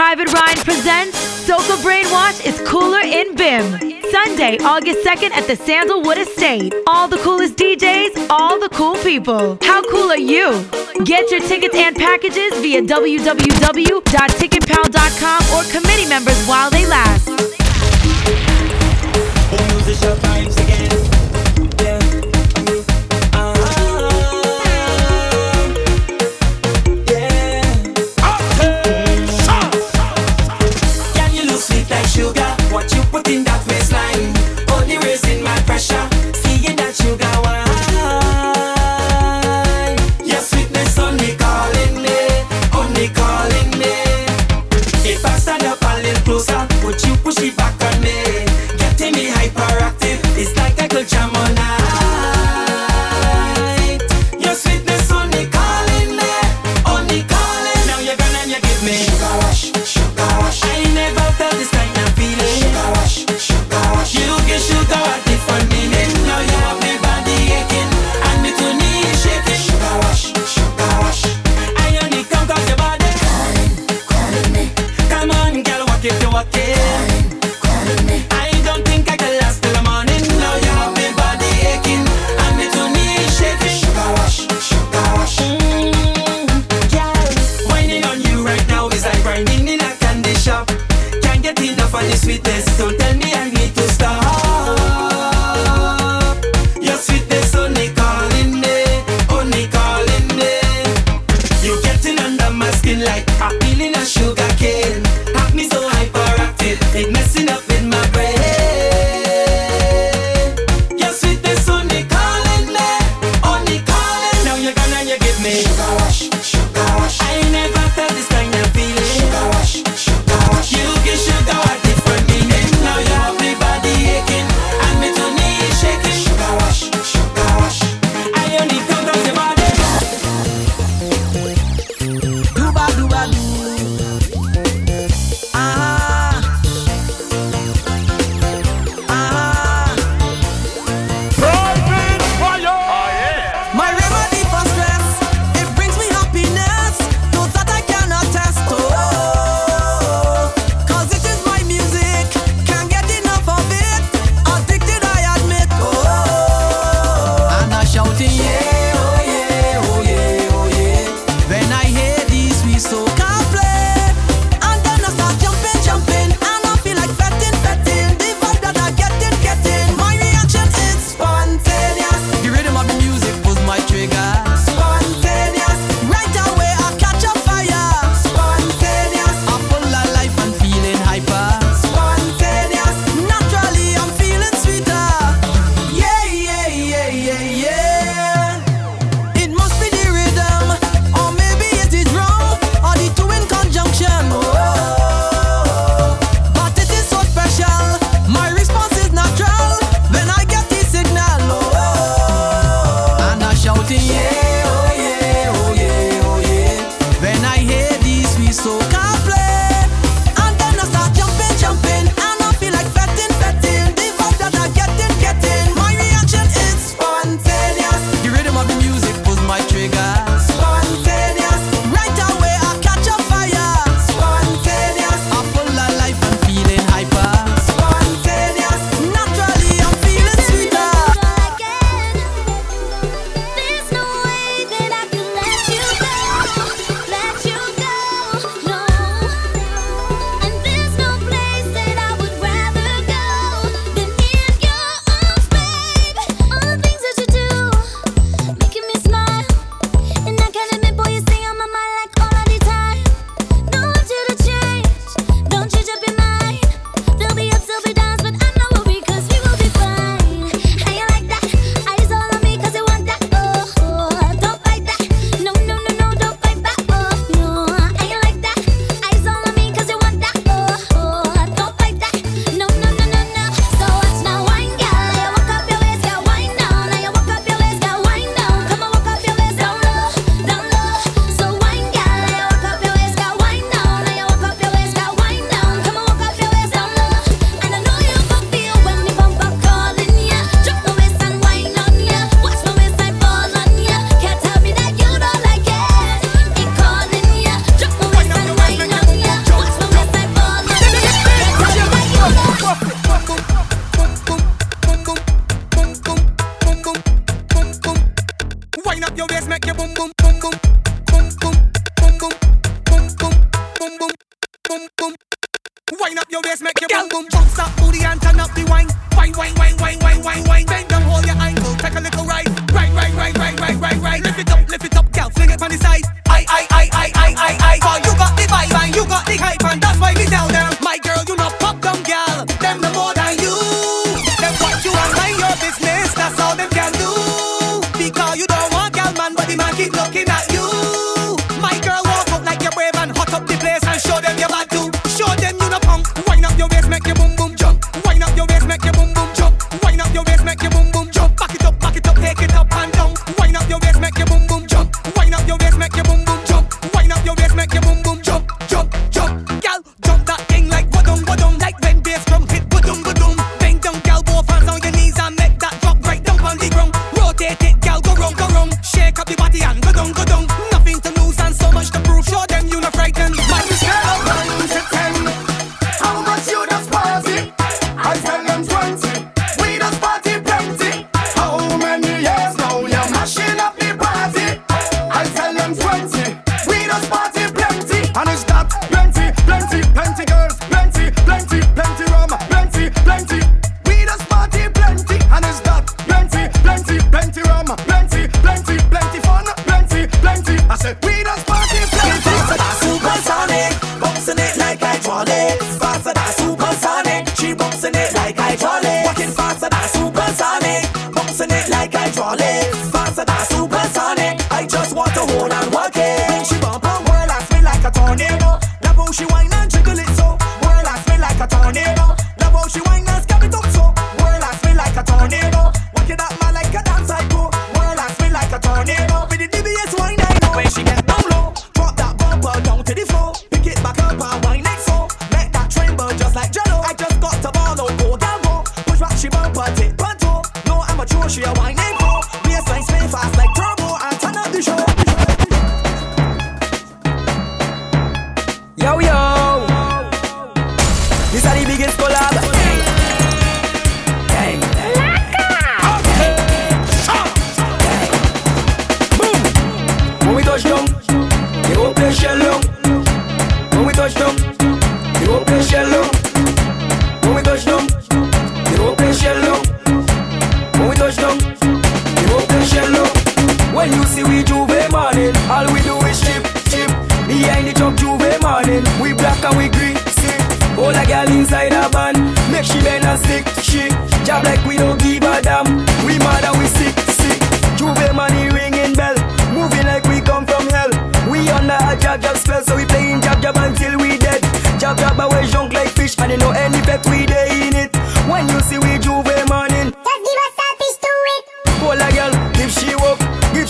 Private Ryan presents Soca Brainwash is Cooler in BIM. Sunday, August 2nd at the Sandalwood Estate. All the coolest DJs, all the cool people. How cool are you? Get your tickets and packages via www.ticketpal.com or committee members while they last.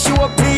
Head up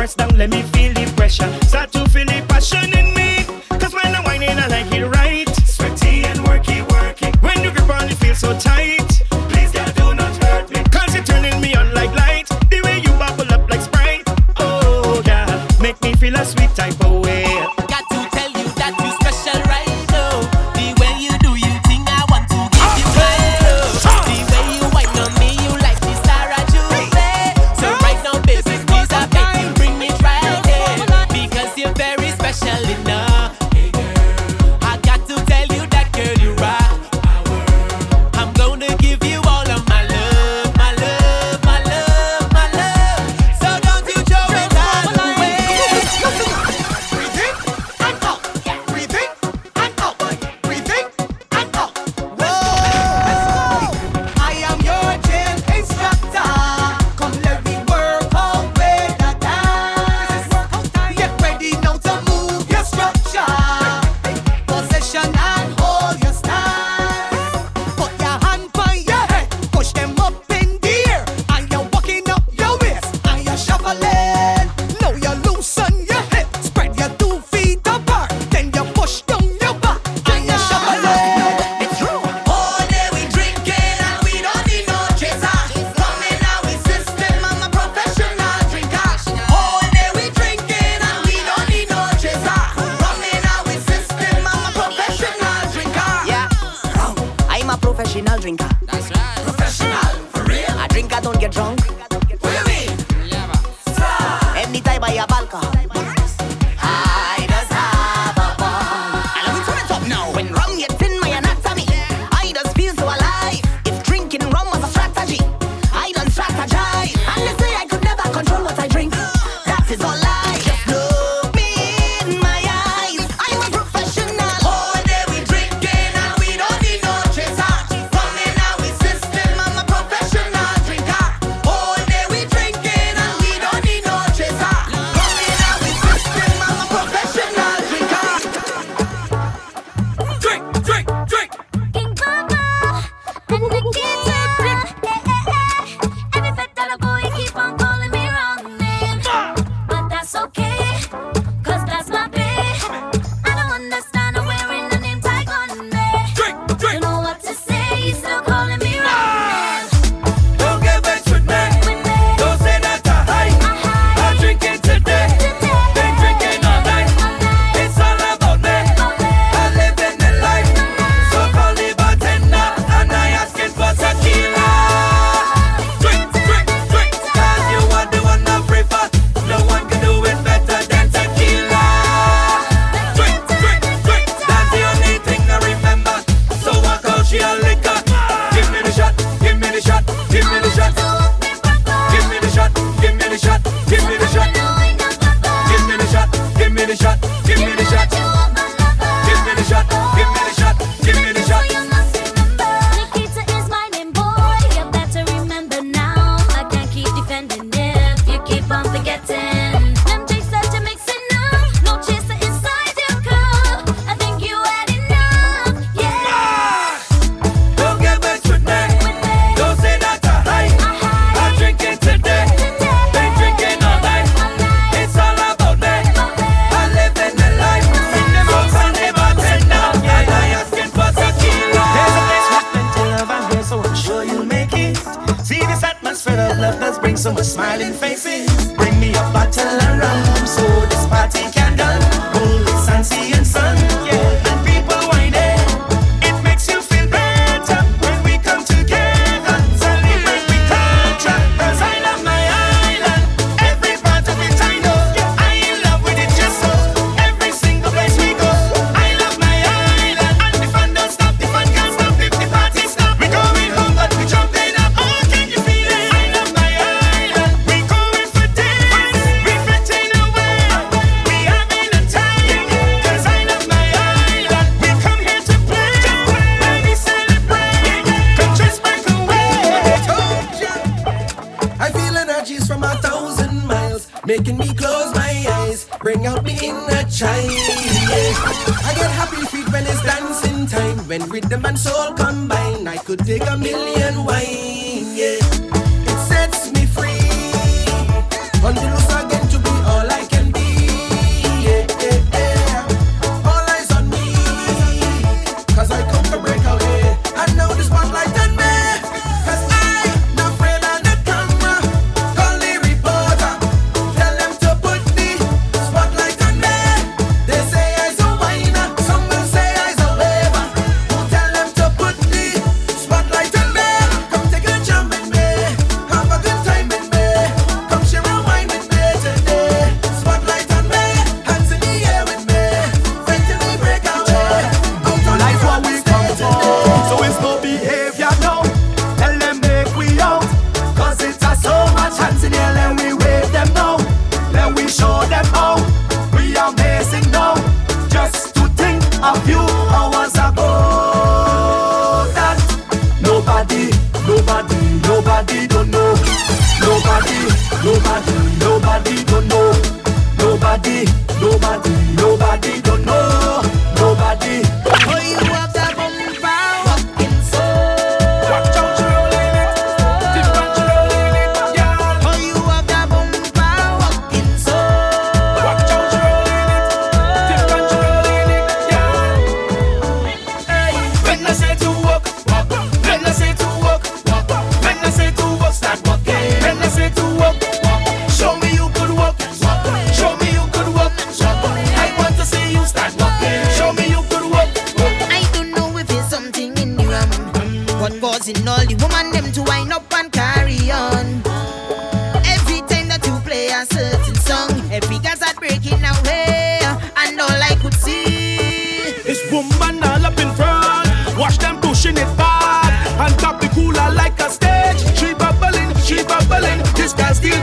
press down, let me feel the pressure. Start to don't get drunk.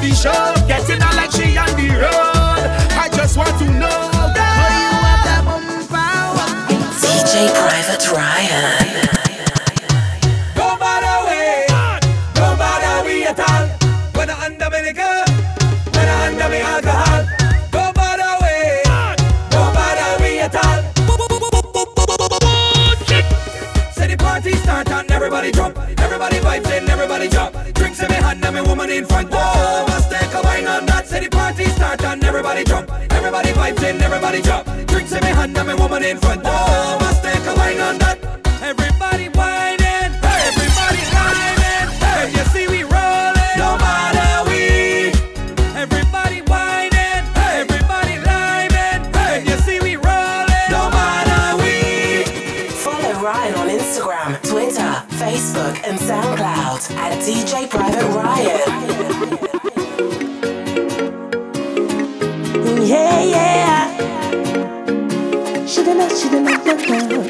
the show, getting like she on the road. I just want to know that you have that power. DJ Private Ryan. everybody jump, everybody vibes in, everybody jump. Drinks in hand, and woman in front a wine on that, say the party start and everybody jump. Everybody vibes in, everybody jump. Drinks in me hand and me woman in front. Oh, must take a wine on that. love.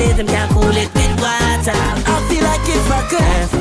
Let them down, cool it with water. I feel like if I could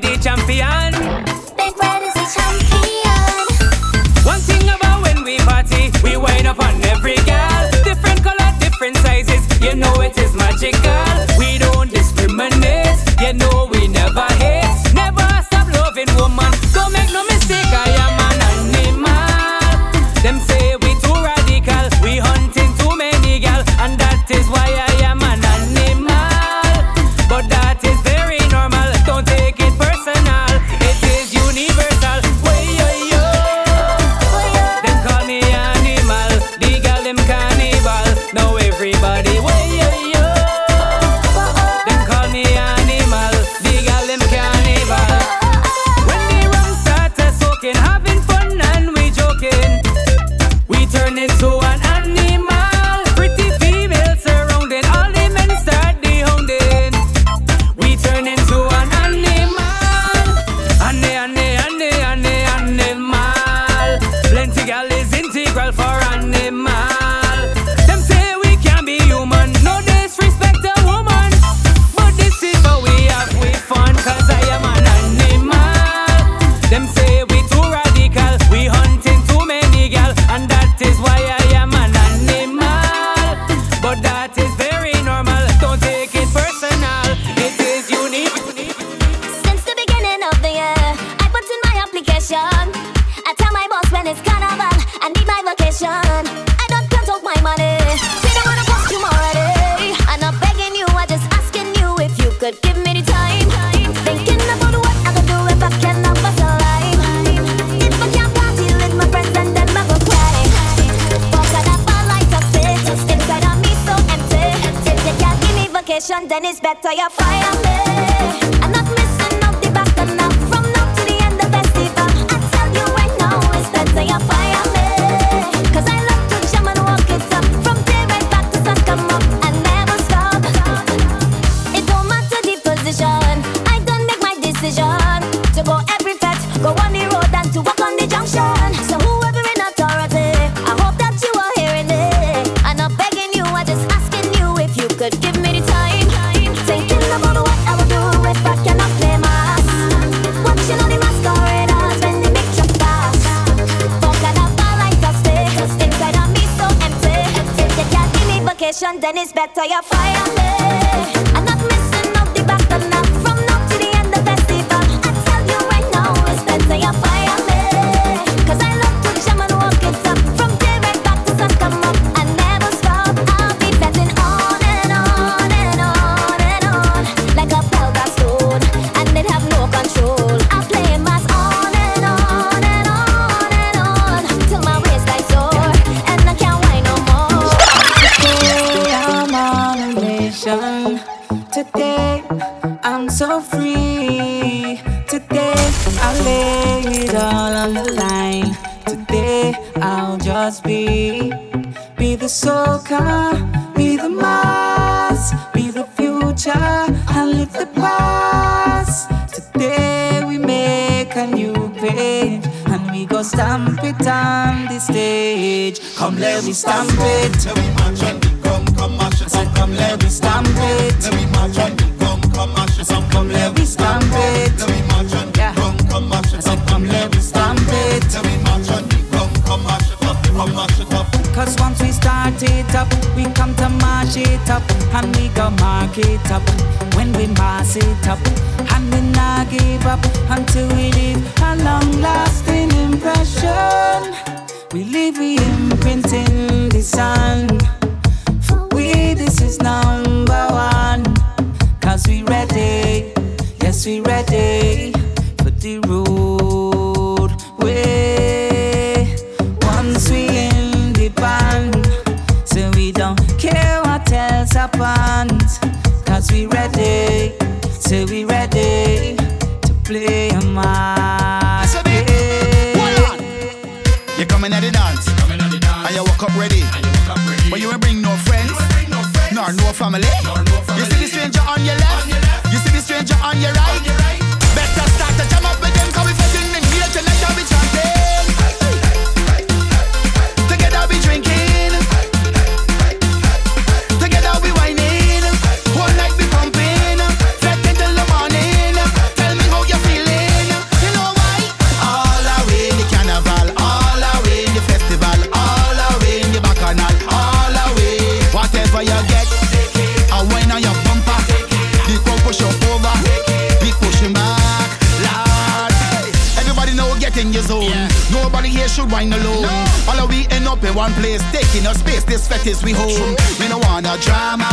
the champion. Big Red is the champion. One thing about when we party, we wind up on every girl. Different color, different sizes, you know it is magical. and then it's better you fire. Then it's better fire Today I'm so free. Today I lay it all on the line. Today I'll just be, be the soca, be the mass, be the future, and live the past. Today we make a new page and we go stamp it on the stage. Come let me stamp it. Come, come mash it up. Come let me stamp it. Let me march on the come, come mash it up. Come let me stamp it. Let me march on the come, come mash it up. Come let me stamp it. Let me march on the come, come mash it up. Come mash it up. Cause once we start it up, we come to mash it up and we go mark it up. When we mass it up and we not give up until we leave a long lasting impression. We leave the imprint in the sun. We, this is number one. Cause we ready, yes, we ready for the road. Way once we in the band, so we don't care what else happens. Cause we ready, so we ready to play a mass. Family. You see the stranger on your left, you see the stranger on your right. Is we home. We don't want no drama,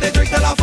they drink till I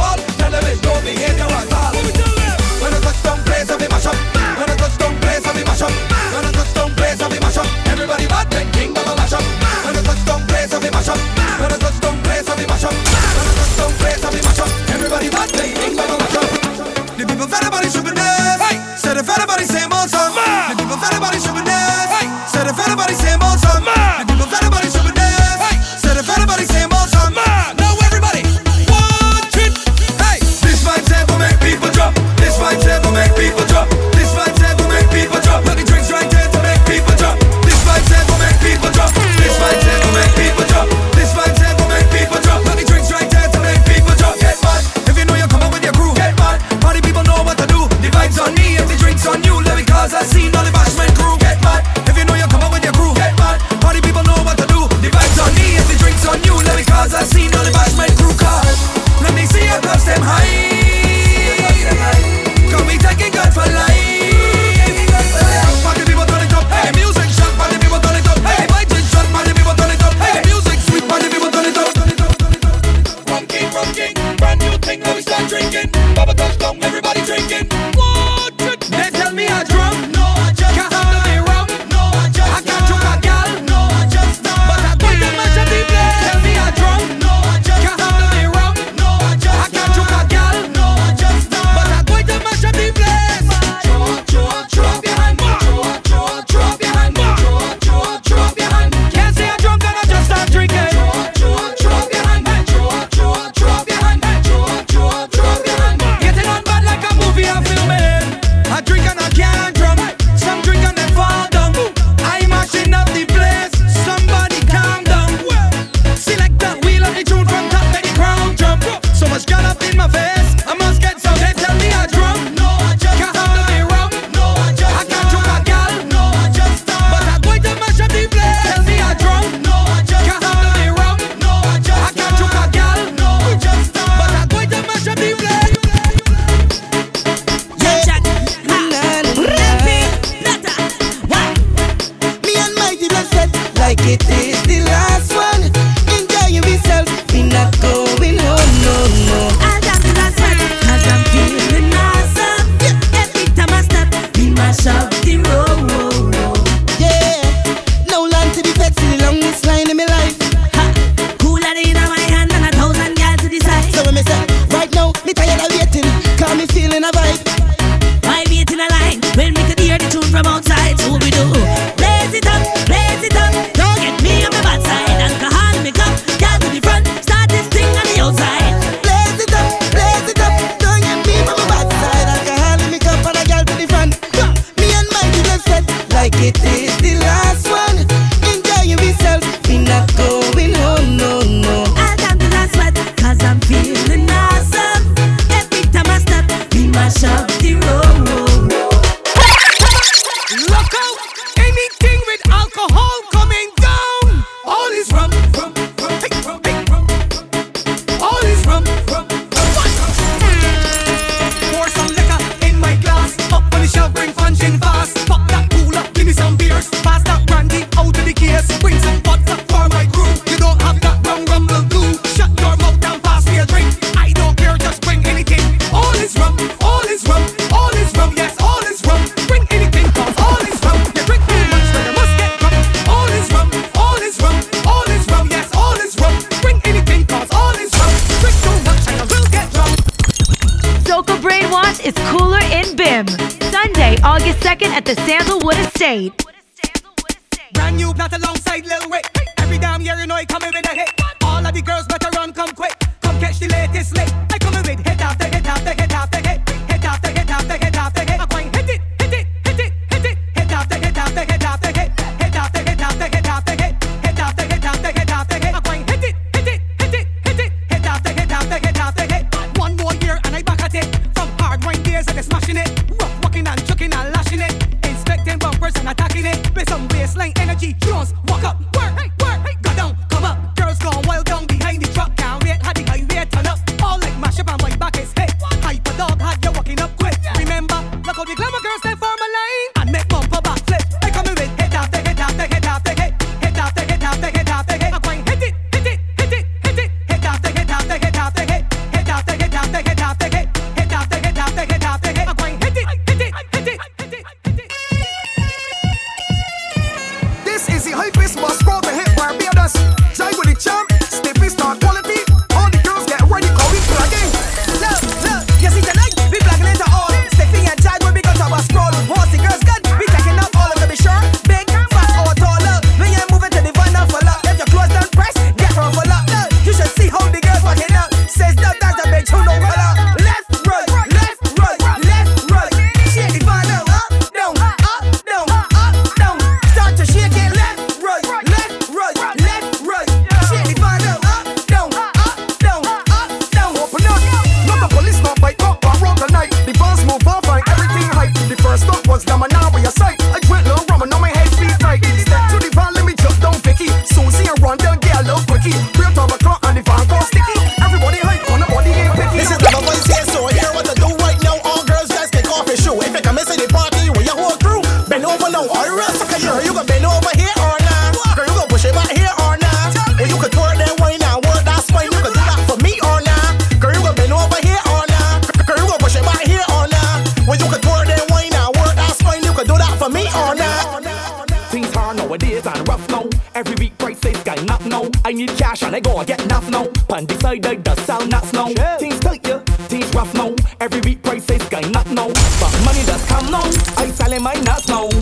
nowadays and rough now. Every week price is going up now. I need cash and I go I get enough now. Pan decide I does sell nuts now. Yeah. Things tight yeah, things rough now. Every week price is going up now. But money does come now. I selling my nuts now.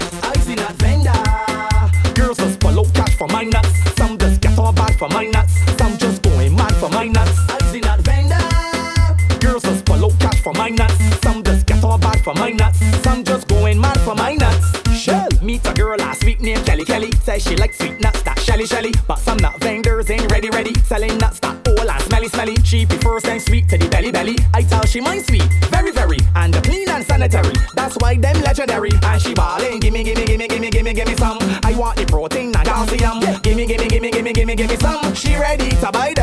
she like sweet nuts that shelly shelly. But some nut vendors ain't ready ready, selling nuts that all and smelly smelly. She prefers and sweet to the belly belly. I tell she mind sweet, very very, and clean and sanitary. That's why them legendary. And she ballin', gimme gimme gimme gimme gimme gimme some. I want the protein and calcium. Gimme gimme gimme gimme gimme gimme some. She ready to buy. The